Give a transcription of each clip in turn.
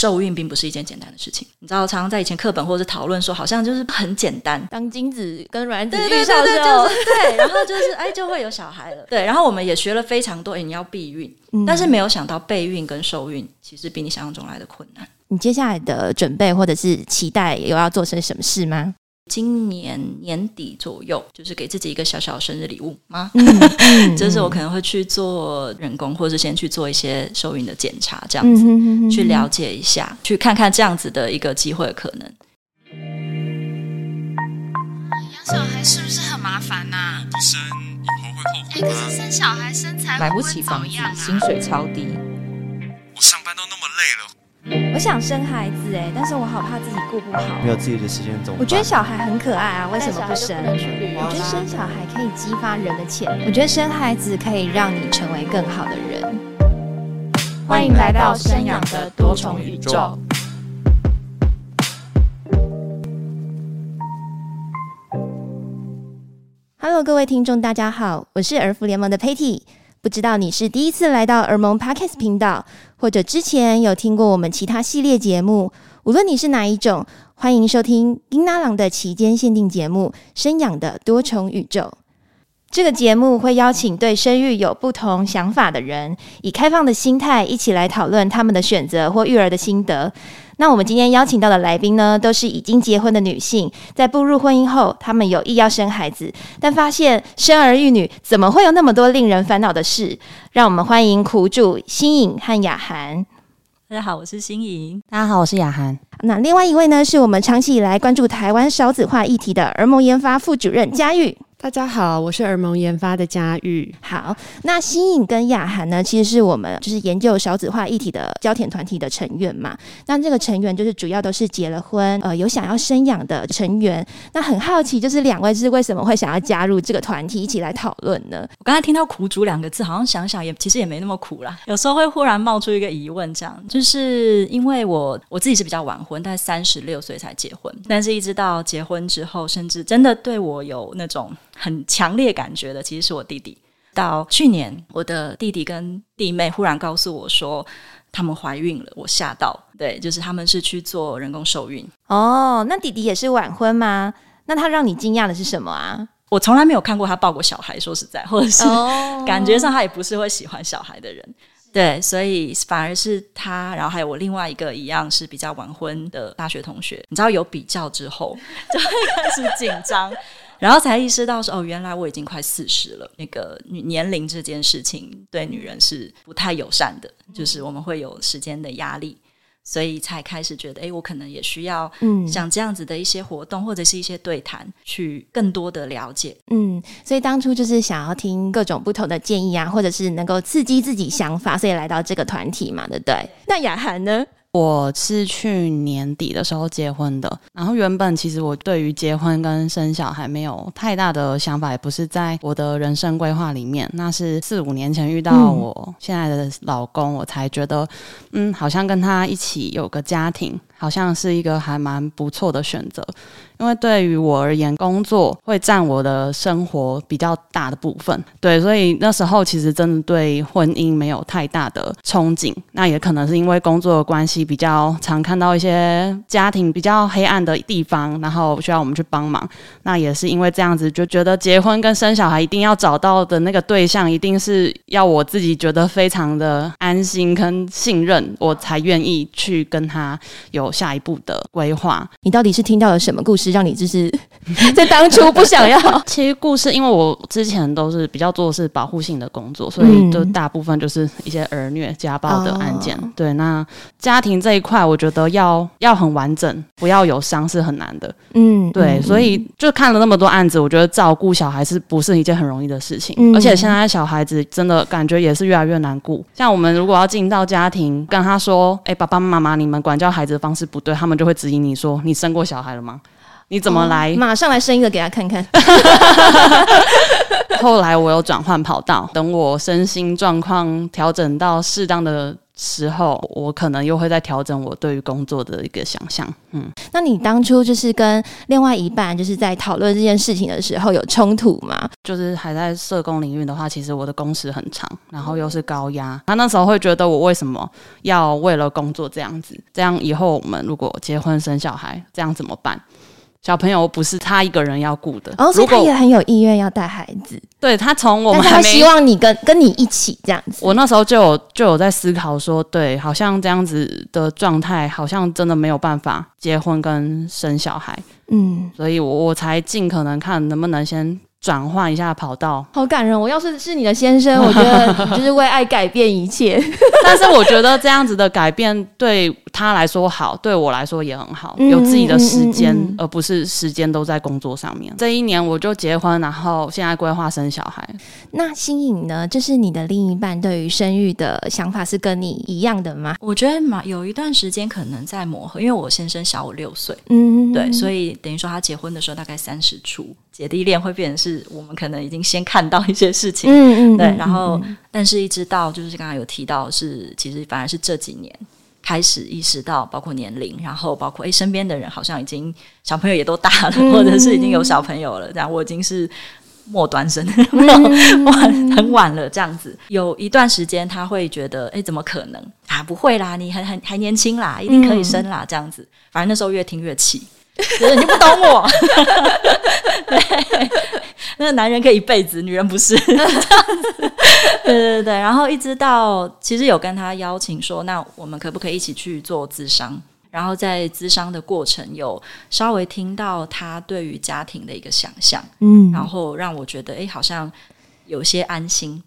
受孕并不是一件简单的事情。你知道，常常在以前课本或者讨论说，好像就是很简单，当精子跟卵子遇上的时候，对，然后就是哎就会有小孩了。对，然后我们也学了非常多，哎，你要避孕，嗯、但是没有想到备孕跟受孕其实比你想象中来的困难。你接下来的准备或者是期待有要做些什么事吗？今年年底左右，就是给自己一个小小生日礼物吗？嗯、就是我可能会去做人工，或者先去做一些受孕的检查，这样子、嗯、去了解一下，去看看这样子的一个机会可能。养小孩是不是很麻烦呐、啊？不生以后会后悔吗？可是生小孩身材买不起房子，薪水超低，我上班都那么累了。我想生孩子哎，但是我好怕自己顾不好，没有自己的时间怎么办？我觉得小孩很可爱啊，为什么不生？不我觉得生小孩可以激发人的潜能，我觉得生孩子可以让你成为更好的人。欢迎来到生养的多重宇宙。Hello，各位听众，大家好，我是儿福联盟的 Patty。不知道你是第一次来到耳萌 Podcast 频道，或者之前有听过我们其他系列节目，无论你是哪一种，欢迎收听英拉郎的期间限定节目《生养的多重宇宙》。这个节目会邀请对生育有不同想法的人，以开放的心态一起来讨论他们的选择或育儿的心得。那我们今天邀请到的来宾呢，都是已经结婚的女性，在步入婚姻后，她们有意要生孩子，但发现生儿育女怎么会有那么多令人烦恼的事？让我们欢迎苦主新颖和雅涵。大家好，我是新颖。大家好，我是雅涵。那另外一位呢，是我们长期以来关注台湾少子化议题的儿盟研发副主任佳玉。大家好，我是耳蒙研发的佳玉。好，那新颖跟雅涵呢，其实是我们就是研究少子化议题的焦点团体的成员嘛。那这个成员就是主要都是结了婚，呃，有想要生养的成员。那很好奇，就是两位是为什么会想要加入这个团体一起来讨论呢？我刚才听到“苦主”两个字，好像想想也其实也没那么苦啦。有时候会忽然冒出一个疑问，这样就是因为我我自己是比较晚婚，大概三十六岁才结婚，但是一直到结婚之后，甚至真的对我有那种。很强烈感觉的，其实是我弟弟。到去年，我的弟弟跟弟妹忽然告诉我说，他们怀孕了，我吓到。对，就是他们是去做人工受孕。哦，那弟弟也是晚婚吗？那他让你惊讶的是什么啊？我从来没有看过他抱过小孩，说实在，或者是 感觉上他也不是会喜欢小孩的人。哦、对，所以反而是他，然后还有我另外一个一样是比较晚婚的大学同学，你知道有比较之后，就会开始紧张。然后才意识到说哦，原来我已经快四十了。那个女年龄这件事情对女人是不太友善的，就是我们会有时间的压力，所以才开始觉得，哎，我可能也需要嗯像这样子的一些活动或者是一些对谈，去更多的了解。嗯，所以当初就是想要听各种不同的建议啊，或者是能够刺激自己想法，所以来到这个团体嘛，对不对？那雅涵呢？我是去年底的时候结婚的，然后原本其实我对于结婚跟生小孩没有太大的想法，也不是在我的人生规划里面。那是四五年前遇到我现在的老公，我才觉得，嗯，好像跟他一起有个家庭。好像是一个还蛮不错的选择，因为对于我而言，工作会占我的生活比较大的部分。对，所以那时候其实真的对婚姻没有太大的憧憬。那也可能是因为工作的关系，比较常看到一些家庭比较黑暗的地方，然后需要我们去帮忙。那也是因为这样子，就觉得结婚跟生小孩一定要找到的那个对象，一定是要我自己觉得非常的安心跟信任，我才愿意去跟他有。下一步的规划，你到底是听到了什么故事，让你就是 在当初不想要？其实故事，因为我之前都是比较做的是保护性的工作，所以就大部分就是一些儿虐、家暴的案件。嗯、对，那家庭这一块，我觉得要要很完整，不要有伤是很难的。嗯，对，嗯、所以就看了那么多案子，我觉得照顾小孩是不是一件很容易的事情？嗯、而且现在小孩子真的感觉也是越来越难顾。像我们如果要进到家庭，跟他说：“哎、欸，爸爸妈妈，你们管教孩子的方式。”不对，他们就会质疑你说：“你生过小孩了吗？你怎么来？”哦、马上来生一个给他看看。后来我有转换跑道，等我身心状况调整到适当的时候，我可能又会再调整我对于工作的一个想象。嗯，那你当初就是跟另外一半就是在讨论这件事情的时候有冲突吗？就是还在社工领域的话，其实我的工时很长，然后又是高压，他那时候会觉得我为什么要为了工作这样子？这样以后我们如果结婚生小孩，这样怎么办？小朋友不是他一个人要顾的，哦，所以他也很有意愿要带孩子。对，他从我们还没，希望你跟跟你一起这样子。我那时候就有就有在思考说，对，好像这样子的状态，好像真的没有办法结婚跟生小孩。嗯，所以我我才尽可能看能不能先。转换一下跑道，好感人！我要是是你的先生，我觉得就是为爱改变一切。但是我觉得这样子的改变对他来说好，对我来说也很好，嗯、有自己的时间，嗯嗯嗯、而不是时间都在工作上面。这一年我就结婚，然后现在规划生小孩。那新颖呢？就是你的另一半对于生育的想法是跟你一样的吗？我觉得嘛，有一段时间可能在磨合，因为我先生小我六岁，嗯，对，所以等于说他结婚的时候大概三十出。姐弟恋会变成是我们可能已经先看到一些事情，嗯嗯，对，然后，但是一直到就是刚刚有提到是，其实反而是这几年开始意识到，包括年龄，然后包括诶身边的人好像已经小朋友也都大了，或者是已经有小朋友了，这样我已经是末端生，晚很晚了这样子。有一段时间他会觉得，诶怎么可能啊？不会啦，你还很还年轻啦，一定可以生啦，这样子。反正那时候越听越气。觉得你不懂我，对，那个男人可以一辈子，女人不是。对对对，然后一直到其实有跟他邀请说，那我们可不可以一起去做咨商？然后在咨商的过程，有稍微听到他对于家庭的一个想象，嗯，然后让我觉得，哎，好像有些安心。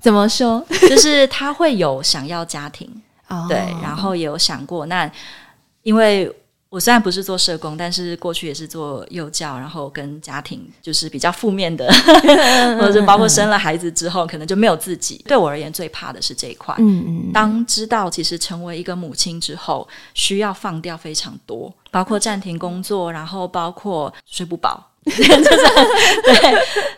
怎么说？就是他会有想要家庭，哦、对，然后也有想过，那因为。我虽然不是做社工，但是过去也是做幼教，然后跟家庭就是比较负面的，或者是包括生了孩子之后，可能就没有自己。对我而言，最怕的是这一块。嗯嗯。当知道其实成为一个母亲之后，需要放掉非常多，包括暂停工作，然后包括睡不饱。对，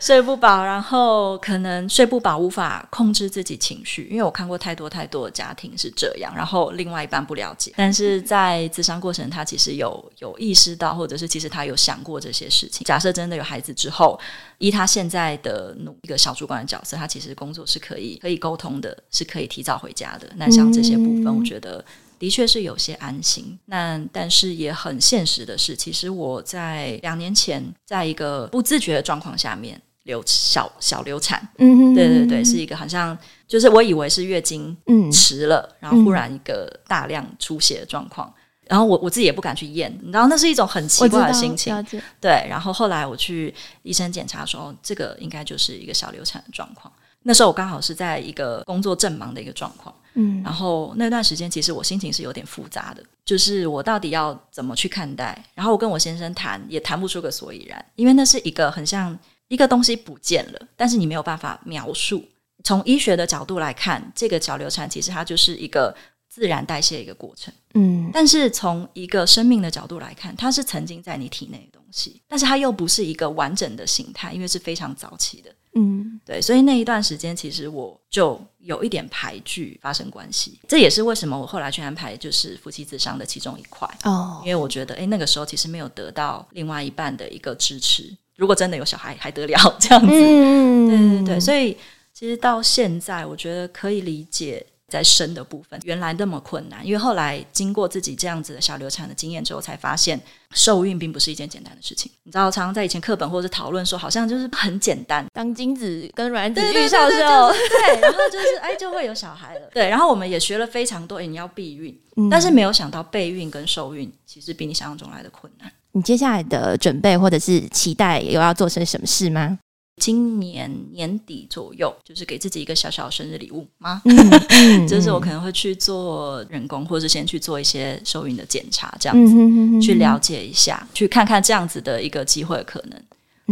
睡不饱，然后可能睡不饱，无法控制自己情绪。因为我看过太多太多的家庭是这样，然后另外一半不了解，但是在咨商过程，他其实有有意识到，或者是其实他有想过这些事情。假设真的有孩子之后，依他现在的一个小主管的角色，他其实工作是可以可以沟通的，是可以提早回家的。那像这些部分，我觉得。的确是有些安心，那但是也很现实的是，其实我在两年前，在一个不自觉的状况下面流小小流产，嗯哼，对对对，是一个好像就是我以为是月经迟了，嗯、然后忽然一个大量出血的状况，然后我我自己也不敢去验，然后那是一种很奇怪的心情，对，然后后来我去医生检查说，这个应该就是一个小流产的状况，那时候我刚好是在一个工作正忙的一个状况。嗯，然后那段时间其实我心情是有点复杂的，就是我到底要怎么去看待？然后我跟我先生谈，也谈不出个所以然，因为那是一个很像一个东西不见了，但是你没有办法描述。从医学的角度来看，这个小流产其实它就是一个自然代谢的一个过程，嗯，但是从一个生命的角度来看，它是曾经在你体内的东西，但是它又不是一个完整的形态，因为是非常早期的。嗯，对，所以那一段时间，其实我就有一点排拒发生关系，这也是为什么我后来去安排就是夫妻自商的其中一块哦，因为我觉得，哎，那个时候其实没有得到另外一半的一个支持，如果真的有小孩还得了这样子，嗯，对对对，所以其实到现在，我觉得可以理解。在生的部分，原来那么困难，因为后来经过自己这样子的小流产的经验之后，才发现受孕并不是一件简单的事情。你知道，常常在以前课本或者讨论说，好像就是很简单，当精子跟卵子遇上之后，对，然后就是哎就会有小孩了。对，然后我们也学了非常多，你要避孕，但是没有想到备孕跟受孕其实比你想象中来的困难。你接下来的准备或者是期待有要做成什么事吗？今年年底左右，就是给自己一个小小的生日礼物吗？就是我可能会去做人工，或者是先去做一些受孕的检查，这样子、嗯、去了解一下，去看看这样子的一个机会可能。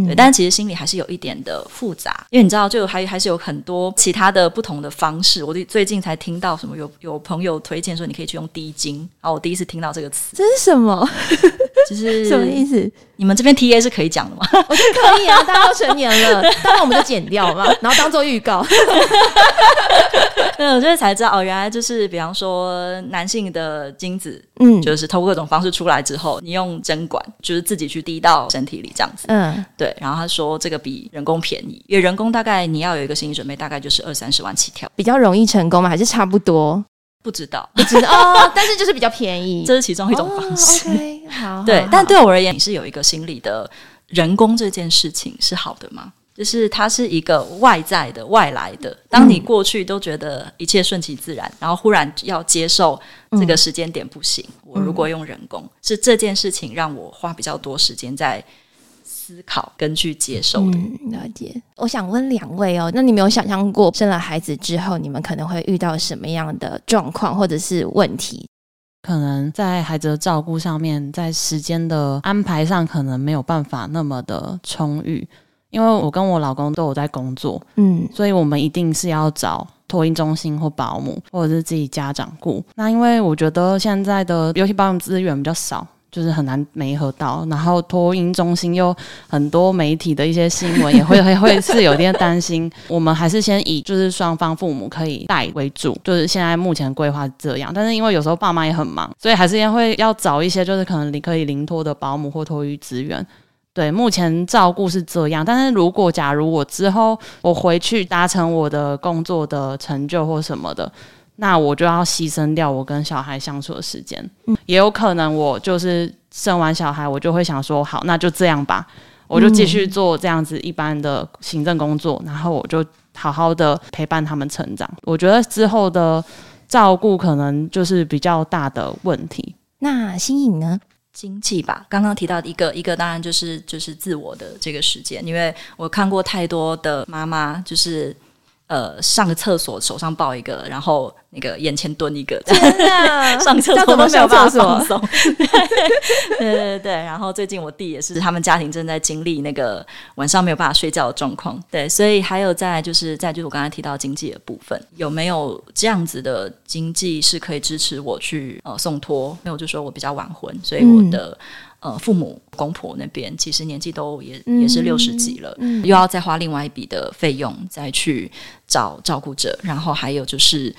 对，但是其实心里还是有一点的复杂，因为你知道，就还还是有很多其他的不同的方式。我最近才听到什么有有朋友推荐说你可以去用滴精，然后我第一次听到这个词，这是什么？就是 什么意思？你们这边 TA 是可以讲的吗？我觉得可以啊，大家都成年了，当然我们就剪掉嘛，然后当做预告。对，我就是才知道哦，原来就是比方说男性的精子，嗯，就是通过各种方式出来之后，你用针管就是自己去滴到身体里这样子，嗯，对。然后他说这个比人工便宜，因为人工大概你要有一个心理准备，大概就是二三十万起跳，比较容易成功吗？还是差不多？不知道，不知道哦。但是就是比较便宜，这是其中一种方式。哦、okay, 好，对。好但对我而言，你是有一个心理的人工这件事情是好的吗？就是它是一个外在的、外来的。当你过去都觉得一切顺其自然，嗯、然后忽然要接受这个时间点不行，嗯、我如果用人工，嗯、是这件事情让我花比较多时间在。思考跟去接受的。嗯，了解。我想问两位哦，那你没有想象过生了孩子之后，你们可能会遇到什么样的状况或者是问题？可能在孩子的照顾上面，在时间的安排上，可能没有办法那么的充裕，因为我跟我老公都有在工作，嗯，所以我们一定是要找托婴中心或保姆，或者是自己家长顾。那因为我觉得现在的尤其保姆资源比较少。就是很难没合到，然后托婴中心又很多媒体的一些新闻也会会 会是有点担心。我们还是先以就是双方父母可以带为主，就是现在目前规划这样。但是因为有时候爸妈也很忙，所以还是先会要找一些就是可能你可以临托的保姆或托育资源。对，目前照顾是这样。但是如果假如我之后我回去达成我的工作的成就或什么的。那我就要牺牲掉我跟小孩相处的时间，嗯，也有可能我就是生完小孩，我就会想说，好，那就这样吧，我就继续做这样子一般的行政工作，然后我就好好的陪伴他们成长。我觉得之后的照顾可能就是比较大的问题。那新颖呢？经济吧，刚刚提到一个一个，当然就是就是自我的这个时间，因为我看过太多的妈妈，就是呃上个厕所手上抱一个，然后。那个眼前蹲一个，天哪 上厕所都没有办法放松。对对对对，然后最近我弟也是，他们家庭正在经历那个晚上没有办法睡觉的状况。对，所以还有在就是在就是我刚才提到经济的部分，有没有这样子的经济是可以支持我去呃送托？没有，就说我比较晚婚，所以我的、嗯、呃父母公婆那边其实年纪都也、嗯、也是六十几了，嗯、又要再花另外一笔的费用再去找照顾者，然后还有就是。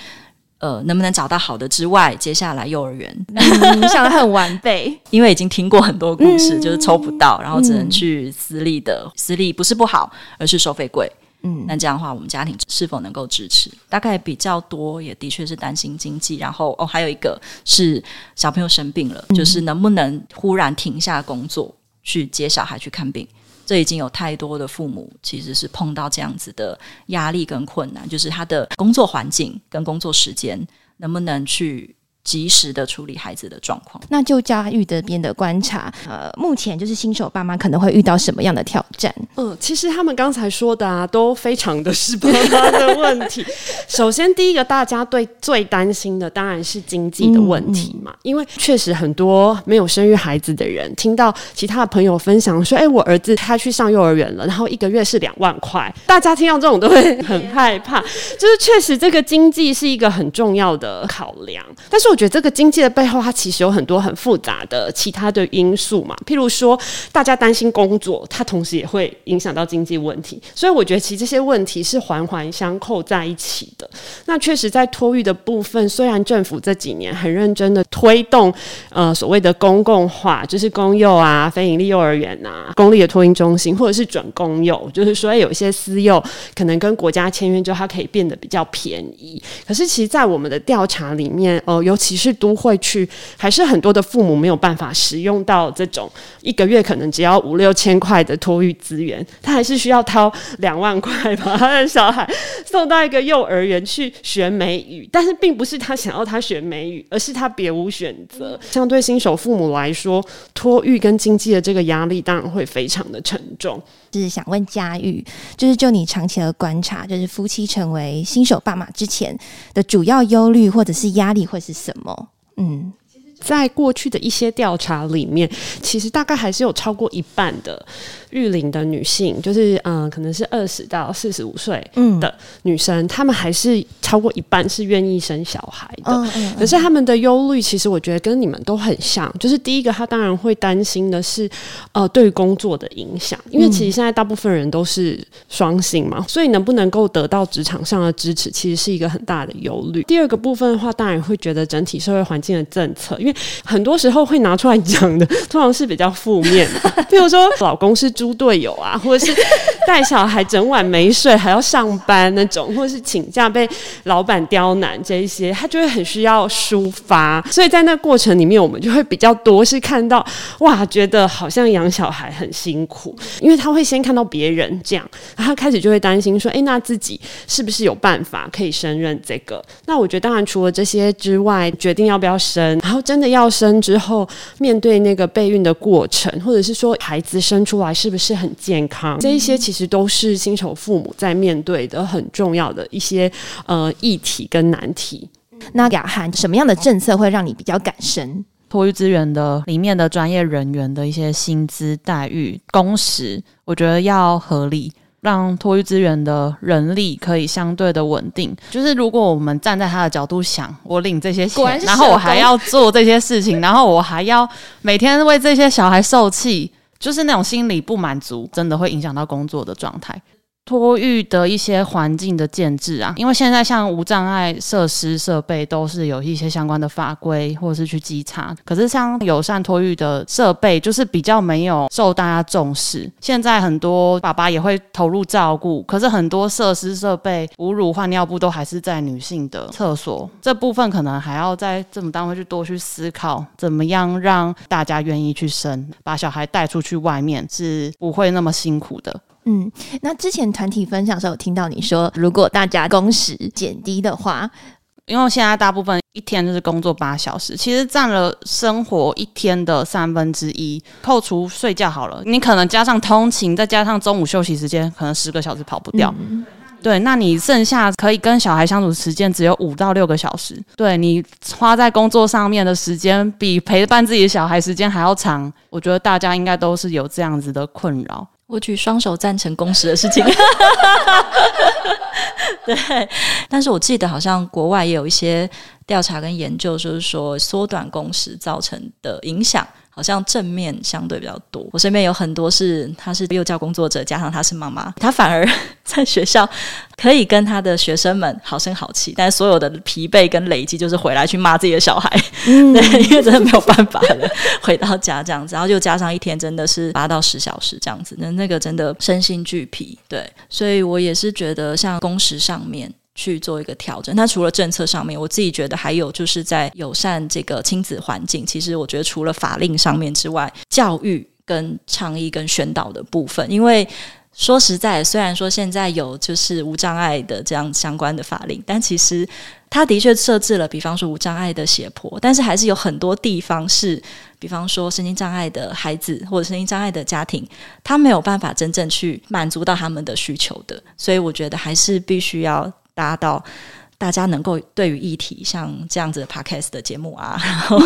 呃，能不能找到好的之外，接下来幼儿园，你想的很完备，因为已经听过很多故事，嗯、就是抽不到，然后只能去私立的，嗯、私立不是不好，而是收费贵。嗯，那这样的话，我们家庭是否能够支持？大概比较多，也的确是担心经济。然后哦，还有一个是小朋友生病了，嗯、就是能不能忽然停下工作去接小孩去看病？这已经有太多的父母其实是碰到这样子的压力跟困难，就是他的工作环境跟工作时间能不能去。及时的处理孩子的状况。那就家育这边的观察，呃，目前就是新手爸妈可能会遇到什么样的挑战？嗯，其实他们刚才说的啊，都非常的是爸妈的问题。首先，第一个大家对最担心的当然是经济的问题嘛，嗯、因为确实很多没有生育孩子的人，听到其他的朋友分享说，哎、欸，我儿子他去上幼儿园了，然后一个月是两万块，大家听到这种都会很害怕。就是确实这个经济是一个很重要的考量，但是我。觉得这个经济的背后，它其实有很多很复杂的其他的因素嘛。譬如说，大家担心工作，它同时也会影响到经济问题。所以我觉得，其实这些问题是环环相扣在一起的。那确实，在托育的部分，虽然政府这几年很认真的推动，呃，所谓的公共化，就是公幼啊、非营利幼儿园啊、公立的托婴中心，或者是准公幼，就是说有一些私幼可能跟国家签约之后，它可以变得比较便宜。可是，其实，在我们的调查里面，哦、尤其其实都会去，还是很多的父母没有办法使用到这种一个月可能只要五六千块的托育资源，他还是需要掏两万块把他的小孩送到一个幼儿园去学美语。但是并不是他想要他学美语，而是他别无选择。相对新手父母来说，托育跟经济的这个压力当然会非常的沉重。是想问佳玉，就是就你长期的观察，就是夫妻成为新手爸妈之前的主要忧虑或者是压力会是什么？嗯，在过去的一些调查里面，其实大概还是有超过一半的。育龄的女性，就是嗯、呃，可能是二十到四十五岁的女生，她、嗯、们还是超过一半是愿意生小孩的。嗯嗯、可是她们的忧虑，其实我觉得跟你们都很像。就是第一个，她当然会担心的是，呃，对工作的影响，因为其实现在大部分人都是双性嘛，所以能不能够得到职场上的支持，其实是一个很大的忧虑。第二个部分的话，当然会觉得整体社会环境的政策，因为很多时候会拿出来讲的，通常是比较负面的，比如说老公是猪队友啊，或者是带小孩整晚没睡还要上班那种，或者是请假被老板刁难这一些，他就会很需要抒发。所以在那过程里面，我们就会比较多是看到哇，觉得好像养小孩很辛苦，因为他会先看到别人这样，然后开始就会担心说，哎，那自己是不是有办法可以胜任这个？那我觉得当然除了这些之外，决定要不要生，然后真的要生之后，面对那个备孕的过程，或者是说孩子生出来是。是不是很健康？这一些其实都是新手父母在面对的很重要的一些呃议题跟难题。那雅涵，什么样的政策会让你比较敢生？托育资源的里面的专业人员的一些薪资待遇、工时，我觉得要合理，让托育资源的人力可以相对的稳定。就是如果我们站在他的角度想，我领这些钱，然后我还要做这些事情，然后我还要每天为这些小孩受气。就是那种心理不满足，真的会影响到工作的状态。托育的一些环境的建制啊，因为现在像无障碍设施设备都是有一些相关的法规，或者是去稽查。可是像友善托育的设备，就是比较没有受大家重视。现在很多爸爸也会投入照顾，可是很多设施设备，哺乳换尿布都还是在女性的厕所。这部分可能还要在政府单位去多去思考，怎么样让大家愿意去生，把小孩带出去外面是不会那么辛苦的。嗯，那之前团体分享的时候，有听到你说，如果大家工时减低的话，因为现在大部分一天就是工作八小时，其实占了生活一天的三分之一，扣除睡觉好了，你可能加上通勤，再加上中午休息时间，可能十个小时跑不掉。对，那你剩下可以跟小孩相处时间只有五到六个小时，对，你花在工作上面的时间比陪伴自己的小孩时间还要长。我觉得大家应该都是有这样子的困扰。我举双手赞成工时的事情，对。但是我记得好像国外也有一些调查跟研究，就是说缩短工时造成的影响。好像正面相对比较多，我身边有很多是他是幼教工作者，加上他是妈妈，他反而 在学校可以跟他的学生们好声好气，但所有的疲惫跟累积就是回来去骂自己的小孩，嗯、对，因为真的没有办法了，回到家这样子，然后就加上一天真的是八到十小时这样子，那那个真的身心俱疲，对，所以我也是觉得像工时上面。去做一个调整。那除了政策上面，我自己觉得还有就是在友善这个亲子环境。其实我觉得除了法令上面之外，教育跟倡议跟宣导的部分，因为说实在，虽然说现在有就是无障碍的这样相关的法令，但其实它的确设置了，比方说无障碍的斜坡，但是还是有很多地方是，比方说身心障碍的孩子或者身心障碍的家庭，他没有办法真正去满足到他们的需求的。所以我觉得还是必须要。达到大家能够对于议题像这样子的 podcast 的节目啊，然后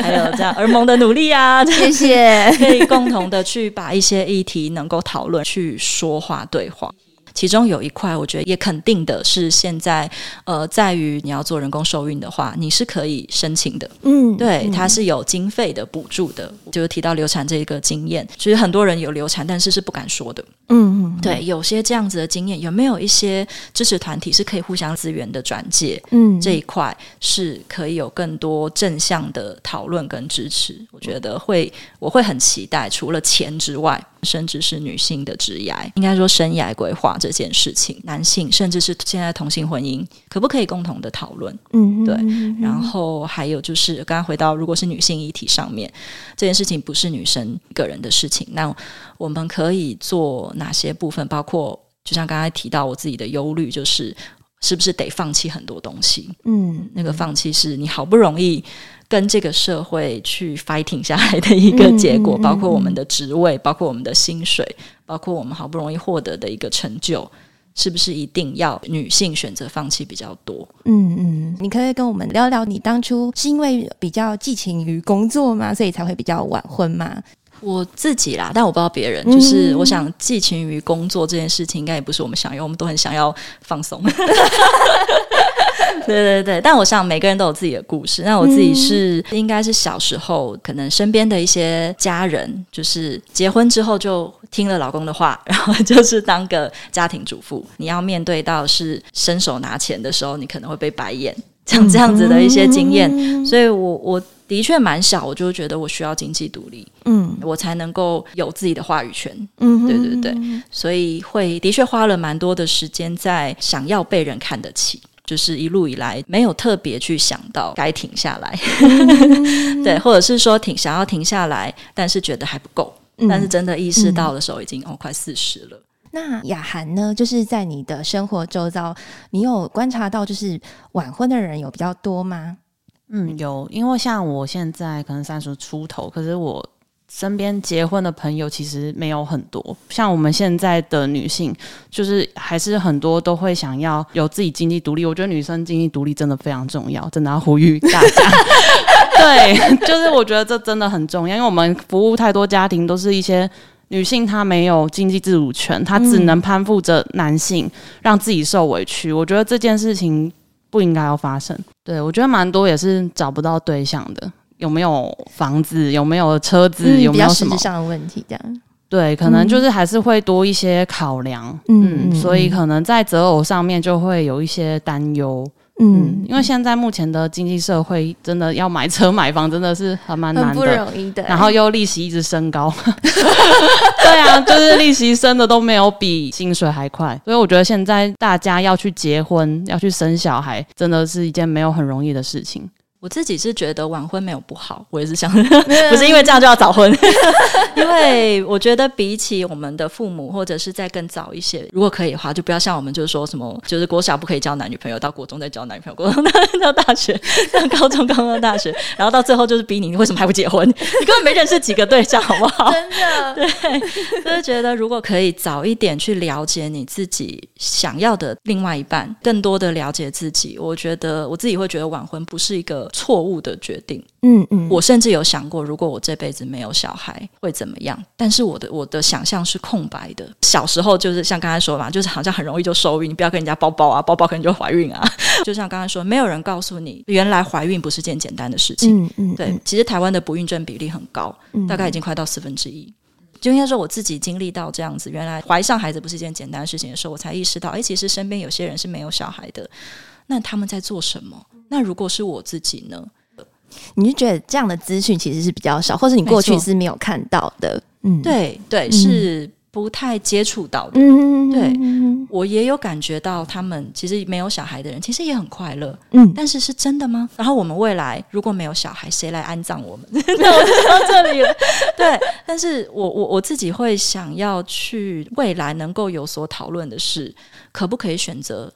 还有这样儿盟的努力啊，谢谢，可以共同的去把一些议题能够讨论、去说话、对话。其中有一块，我觉得也肯定的是，现在呃，在于你要做人工受孕的话，你是可以申请的。嗯，对，它是有经费的补助的。就是提到流产这一个经验，其实很多人有流产，但是是不敢说的。嗯嗯，对，有些这样子的经验，有没有一些支持团体是可以互相资源的转介？嗯，这一块是可以有更多正向的讨论跟支持。我觉得会，我会很期待，除了钱之外。甚至是女性的职涯，应该说生涯规划这件事情，男性甚至是现在同性婚姻，可不可以共同的讨论？嗯，对。然后还有就是，刚刚回到，如果是女性议题上面，这件事情不是女生个人的事情，那我们可以做哪些部分？包括就像刚才提到，我自己的忧虑就是，是不是得放弃很多东西？嗯，那个放弃是你好不容易。跟这个社会去 fighting 下来的一个结果，包括我们的职位，包括我们的薪水，包括我们好不容易获得的一个成就，是不是一定要女性选择放弃比较多？嗯嗯，你可以跟我们聊聊，你当初是因为比较寄情于工作吗？所以才会比较晚婚吗？我自己啦，但我不知道别人。就是我想寄情于工作这件事情，应该也不是我们想要，我们都很想要放松。对对对，但我想每个人都有自己的故事。那我自己是应该是小时候，可能身边的一些家人，就是结婚之后就听了老公的话，然后就是当个家庭主妇。你要面对到是伸手拿钱的时候，你可能会被白眼，像这样子的一些经验。所以我我的确蛮小，我就觉得我需要经济独立，嗯，我才能够有自己的话语权。嗯，对对对，所以会的确花了蛮多的时间在想要被人看得起。就是一路以来没有特别去想到该停下来，对，或者是说停想要停下来，但是觉得还不够，嗯、但是真的意识到的时候已经、嗯、哦快四十了。那雅涵呢？就是在你的生活周遭，你有观察到就是晚婚的人有比较多吗？嗯，有，因为像我现在可能三十出头，可是我。身边结婚的朋友其实没有很多，像我们现在的女性，就是还是很多都会想要有自己经济独立。我觉得女生经济独立真的非常重要，真的要呼吁大家。对，就是我觉得这真的很重要，因为我们服务太多家庭，都是一些女性她没有经济自主权，她只能攀附着男性，让自己受委屈。我觉得这件事情不应该要发生。对，我觉得蛮多也是找不到对象的。有没有房子？有没有车子？嗯、有没有什么实质上的问题？这样对，可能就是还是会多一些考量，嗯，嗯，所以可能在择偶上面就会有一些担忧，嗯，嗯，因为现在目前的经济社会，真的要买车买房真的是还蛮难的，不容易的，然后又利息一直升高，对啊，就是利息升的都没有比薪水还快，所以我觉得现在大家要去结婚，要去生小孩，真的是一件没有很容易的事情。我自己是觉得晚婚没有不好，我也是想，不是因为这样就要早婚，因为我觉得比起我们的父母，或者是再更早一些，如果可以的话，就不要像我们就是说什么，就是国小不可以交男女朋友，到国中再交男女朋友，国中到 大学，到高中高中大学，然后到最后就是逼你，你为什么还不结婚？你根本没认识几个对象，好不好？真的，对，就是觉得如果可以早一点去了解你自己想要的另外一半，更多的了解自己，我觉得我自己会觉得晚婚不是一个。错误的决定，嗯嗯，我甚至有想过，如果我这辈子没有小孩会怎么样？但是我的我的想象是空白的。小时候就是像刚才说嘛，就是好像很容易就受孕，你不要跟人家抱抱啊，抱抱可能就怀孕啊。就像刚才说，没有人告诉你，原来怀孕不是件简单的事情。嗯嗯，对，其实台湾的不孕症比例很高，大概已经快到四分之一。就应该说我自己经历到这样子，原来怀上孩子不是一件简单的事情的时候，我才意识到，哎，其实身边有些人是没有小孩的，那他们在做什么？那如果是我自己呢？你就觉得这样的资讯其实是比较少，或者你过去是没有看到的。嗯，对对，是不太接触到的。嗯，对，我也有感觉到他们其实没有小孩的人其实也很快乐。嗯，但是是真的吗？然后我们未来如果没有小孩，谁来安葬我们？那我就到这里了。对，但是我我我自己会想要去未来能够有所讨论的是，可不可以选择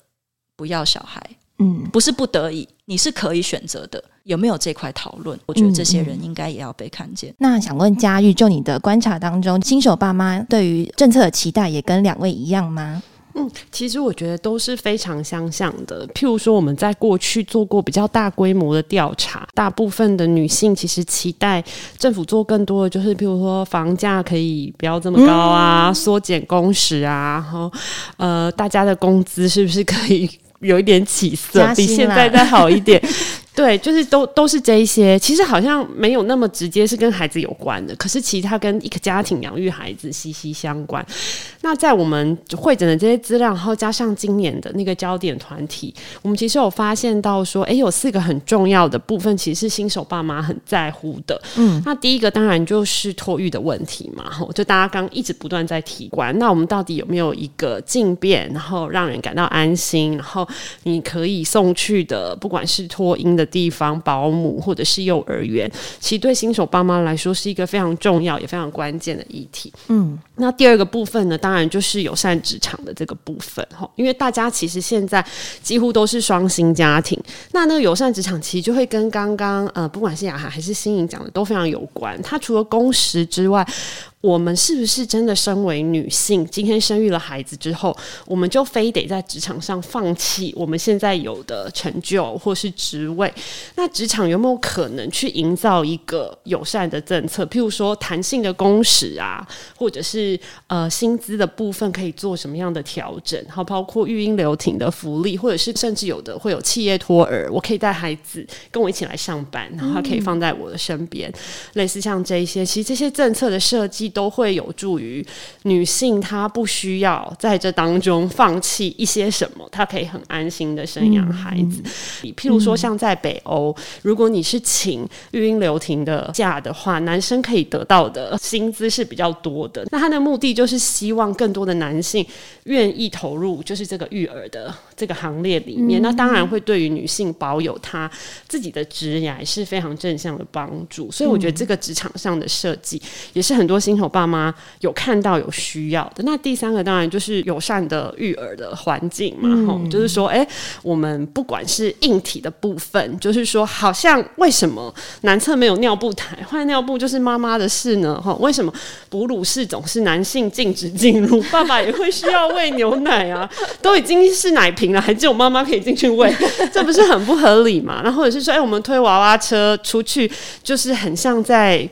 不要小孩？嗯，不是不得已，你是可以选择的。有没有这块讨论？我觉得这些人应该也要被看见。嗯嗯、那想问佳玉，就你的观察当中，新手爸妈对于政策的期待也跟两位一样吗？嗯，其实我觉得都是非常相像的。譬如说，我们在过去做过比较大规模的调查，大部分的女性其实期待政府做更多的，就是譬如说房价可以不要这么高啊，缩减工时啊，然后呃，大家的工资是不是可以？有一点起色，比现在再好一点。对，就是都都是这一些，其实好像没有那么直接是跟孩子有关的，可是其实它跟一个家庭养育孩子息息相关。那在我们会诊的这些资料，然后加上今年的那个焦点团体，我们其实有发现到说，哎，有四个很重要的部分，其实是新手爸妈很在乎的。嗯，那第一个当然就是托育的问题嘛，就大家刚一直不断在提关，那我们到底有没有一个进变，然后让人感到安心，然后你可以送去的，不管是托婴的。地方保姆或者是幼儿园，其实对新手爸妈来说是一个非常重要也非常关键的议题。嗯，那第二个部分呢，当然就是友善职场的这个部分哈，因为大家其实现在几乎都是双薪家庭，那那个友善职场其实就会跟刚刚呃，不管是雅涵还是新颖讲的都非常有关。它除了工时之外，我们是不是真的身为女性，今天生育了孩子之后，我们就非得在职场上放弃我们现在有的成就或是职位？那职场有没有可能去营造一个友善的政策？譬如说弹性的工时啊，或者是呃薪资的部分可以做什么样的调整？好，包括育婴留停的福利，或者是甚至有的会有企业托儿，我可以带孩子跟我一起来上班，然后他可以放在我的身边，类似像这一些，其实这些政策的设计。都会有助于女性，她不需要在这当中放弃一些什么，她可以很安心的生养孩子。嗯、譬如说，像在北欧，嗯、如果你是请育婴留停的假的话，男生可以得到的薪资是比较多的。那他的目的就是希望更多的男性愿意投入，就是这个育儿的这个行列里面。嗯、那当然会对于女性保有她自己的职业是非常正向的帮助。所以我觉得这个职场上的设计也是很多新。我爸妈有看到有需要的，那第三个当然就是友善的育儿的环境嘛，吼、嗯，就是说，哎、欸，我们不管是硬体的部分，就是说，好像为什么男厕没有尿布台，换尿布就是妈妈的事呢？哈，为什么哺乳室总是男性禁止进入，爸爸也会需要喂牛奶啊？都已经是奶瓶了，还只有妈妈可以进去喂，这不是很不合理吗？那或者是说，哎、欸，我们推娃娃车出去，就是很像在。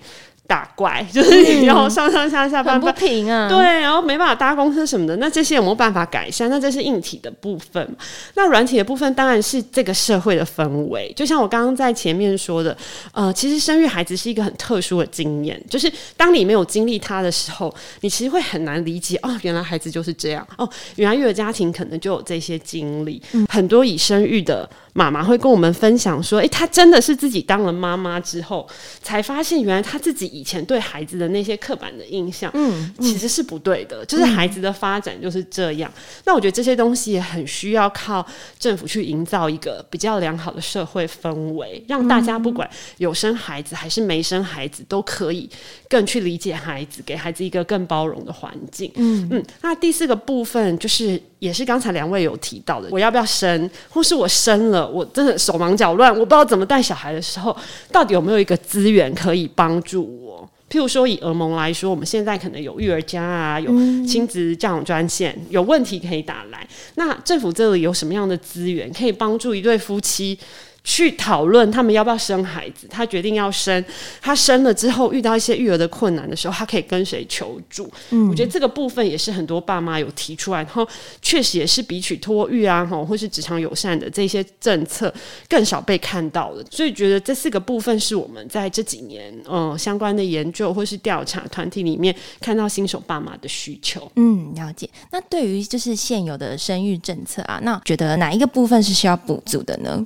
打怪 就是你要上上下下搬搬，不平啊。对，然后没办法搭公车什么的，那这些有没有办法改善？那这是硬体的部分。那软体的部分当然是这个社会的氛围。就像我刚刚在前面说的，呃，其实生育孩子是一个很特殊的经验，就是当你没有经历它的时候，你其实会很难理解哦，原来孩子就是这样哦，原来育儿家庭可能就有这些经历。嗯、很多已生育的妈妈会跟我们分享说，诶，她真的是自己当了妈妈之后，才发现原来她自己。以前对孩子的那些刻板的印象，嗯，其实是不对的。嗯、就是孩子的发展就是这样。嗯、那我觉得这些东西也很需要靠政府去营造一个比较良好的社会氛围，让大家不管有生孩子还是没生孩子，都可以更去理解孩子，给孩子一个更包容的环境。嗯嗯。那第四个部分就是，也是刚才两位有提到的，我要不要生，或是我生了，我真的手忙脚乱，我不知道怎么带小孩的时候，到底有没有一个资源可以帮助我？譬如说，以儿盟来说，我们现在可能有育儿家啊，有亲子教养专线，有问题可以打来。那政府这里有什么样的资源可以帮助一对夫妻？去讨论他们要不要生孩子，他决定要生，他生了之后遇到一些育儿的困难的时候，他可以跟谁求助？嗯，我觉得这个部分也是很多爸妈有提出来，然后确实也是比起托育啊，或是职场友善的这些政策更少被看到的。所以觉得这四个部分是我们在这几年嗯、呃、相关的研究或是调查团体里面看到新手爸妈的需求。嗯，了解。那对于就是现有的生育政策啊，那觉得哪一个部分是需要补足的呢？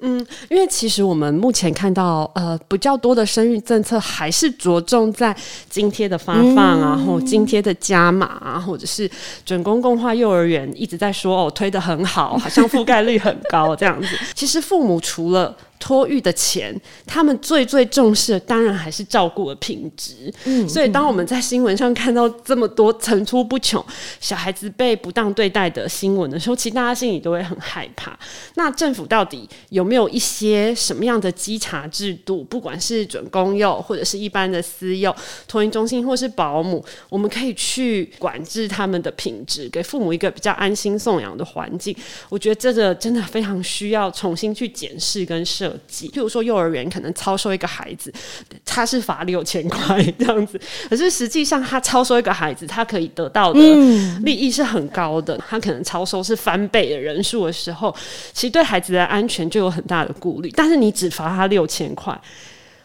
嗯，因为其实我们目前看到，呃，比较多的生育政策还是着重在津贴的发放啊，然后津贴的加码啊，或者是准公共化幼儿园一直在说哦，推得很好，好像覆盖率很高这样子。其实父母除了托育的钱，他们最最重视的当然还是照顾的品质。嗯，所以当我们在新闻上看到这么多层出不穷小孩子被不当对待的新闻的时候，其实大家心里都会很害怕。那政府到底有没有一些什么样的稽查制度？不管是准公幼或者是一般的私幼托婴中心或是保姆，我们可以去管制他们的品质，给父母一个比较安心送养的环境。我觉得这个真的非常需要重新去检视跟设。譬如说，幼儿园可能超收一个孩子，他是罚六千块这样子，可是实际上他超收一个孩子，他可以得到的利益是很高的。他可能超收是翻倍的人数的时候，其实对孩子的安全就有很大的顾虑。但是你只罚他六千块。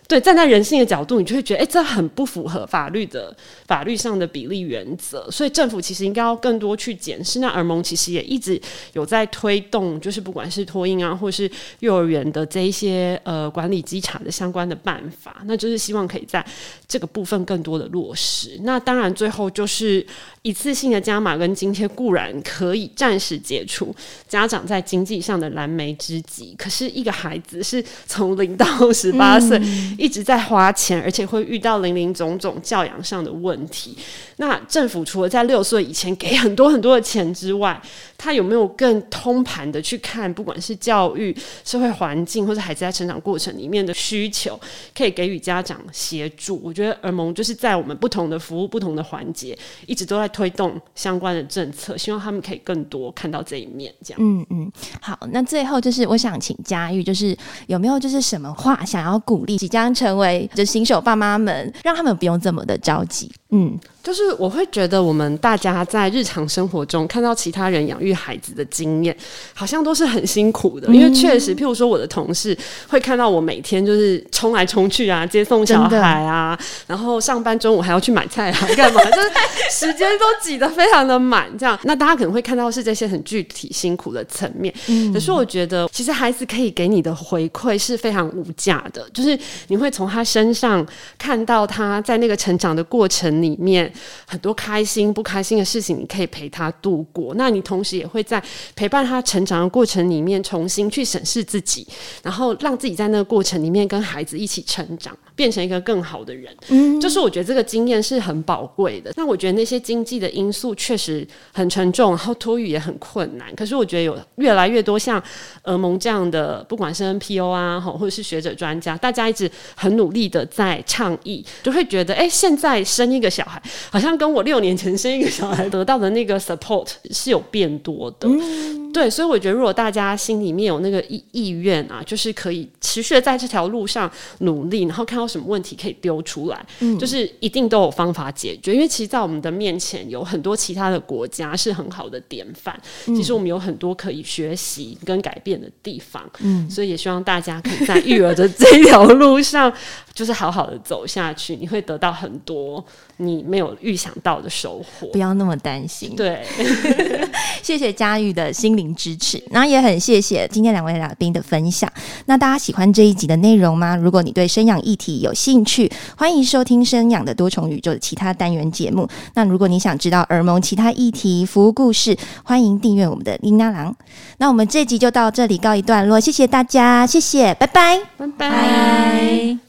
对，站在人性的角度，你就会觉得，哎，这很不符合法律的法律上的比例原则。所以政府其实应该要更多去检视。那儿盟其实也一直有在推动，就是不管是托婴啊，或是幼儿园的这一些呃管理稽查的相关的办法，那就是希望可以在这个部分更多的落实。那当然，最后就是一次性的加码跟津贴固然可以暂时解除家长在经济上的燃眉之急，可是一个孩子是从零到十八岁。嗯一直在花钱，而且会遇到林林总总教养上的问题。那政府除了在六岁以前给很多很多的钱之外，他有没有更通盘的去看，不管是教育、社会环境，或者孩子在成长过程里面的需求，可以给予家长协助。我觉得儿盟就是在我们不同的服务、不同的环节，一直都在推动相关的政策，希望他们可以更多看到这一面。这样，嗯嗯，好，那最后就是我想请佳玉，就是有没有就是什么话想要鼓励即将成为就新手爸妈们，让他们不用这么的着急。嗯，就是我会觉得我们大家在日常生活中看到其他人养育孩子的经验，好像都是很辛苦的。因为确实，譬如说我的同事会看到我每天就是冲来冲去啊，接送小孩啊，然后上班中午还要去买菜啊，干嘛？就是时间都挤得非常的满，这样。那大家可能会看到是这些很具体辛苦的层面。嗯，可是我觉得，其实孩子可以给你的回馈是非常无价的，就是你会从他身上看到他在那个成长的过程里面很多开心不开心的事情，你可以陪他度过。那你同时也会在陪伴他成长的过程里面，重新去审视自己，然后让自己在那个过程里面跟孩子一起成长，变成一个更好的人。嗯，就是我觉得这个经验是很宝贵的。那我觉得那些经济的因素确实很沉重，然后托育也很困难。可是我觉得有越来越多像儿盟这样的，不管是 NPO 啊，或者是学者专家，大家一直很努力的在倡议，就会觉得，哎，现在生一个。小孩好像跟我六年前生一个小孩得到的那个 support 是有变多的，对，所以我觉得如果大家心里面有那个意意愿啊，就是可以持续的在这条路上努力，然后看到什么问题可以丢出来，嗯、就是一定都有方法解决。因为其实，在我们的面前有很多其他的国家是很好的典范，嗯、其实我们有很多可以学习跟改变的地方，嗯，所以也希望大家可以在育儿的这条路上，就是好好的走下去，你会得到很多。你没有预想到的收获，不要那么担心。对，谢谢佳玉的心灵支持，那也很谢谢今天两位来宾的分享。那大家喜欢这一集的内容吗？如果你对生养议题有兴趣，欢迎收听《生养的多重宇宙》的其他单元节目。那如果你想知道耳蒙其他议题、服务故事，欢迎订阅我们的琳娜郎。那我们这集就到这里告一段落，谢谢大家，谢谢，拜拜，拜拜。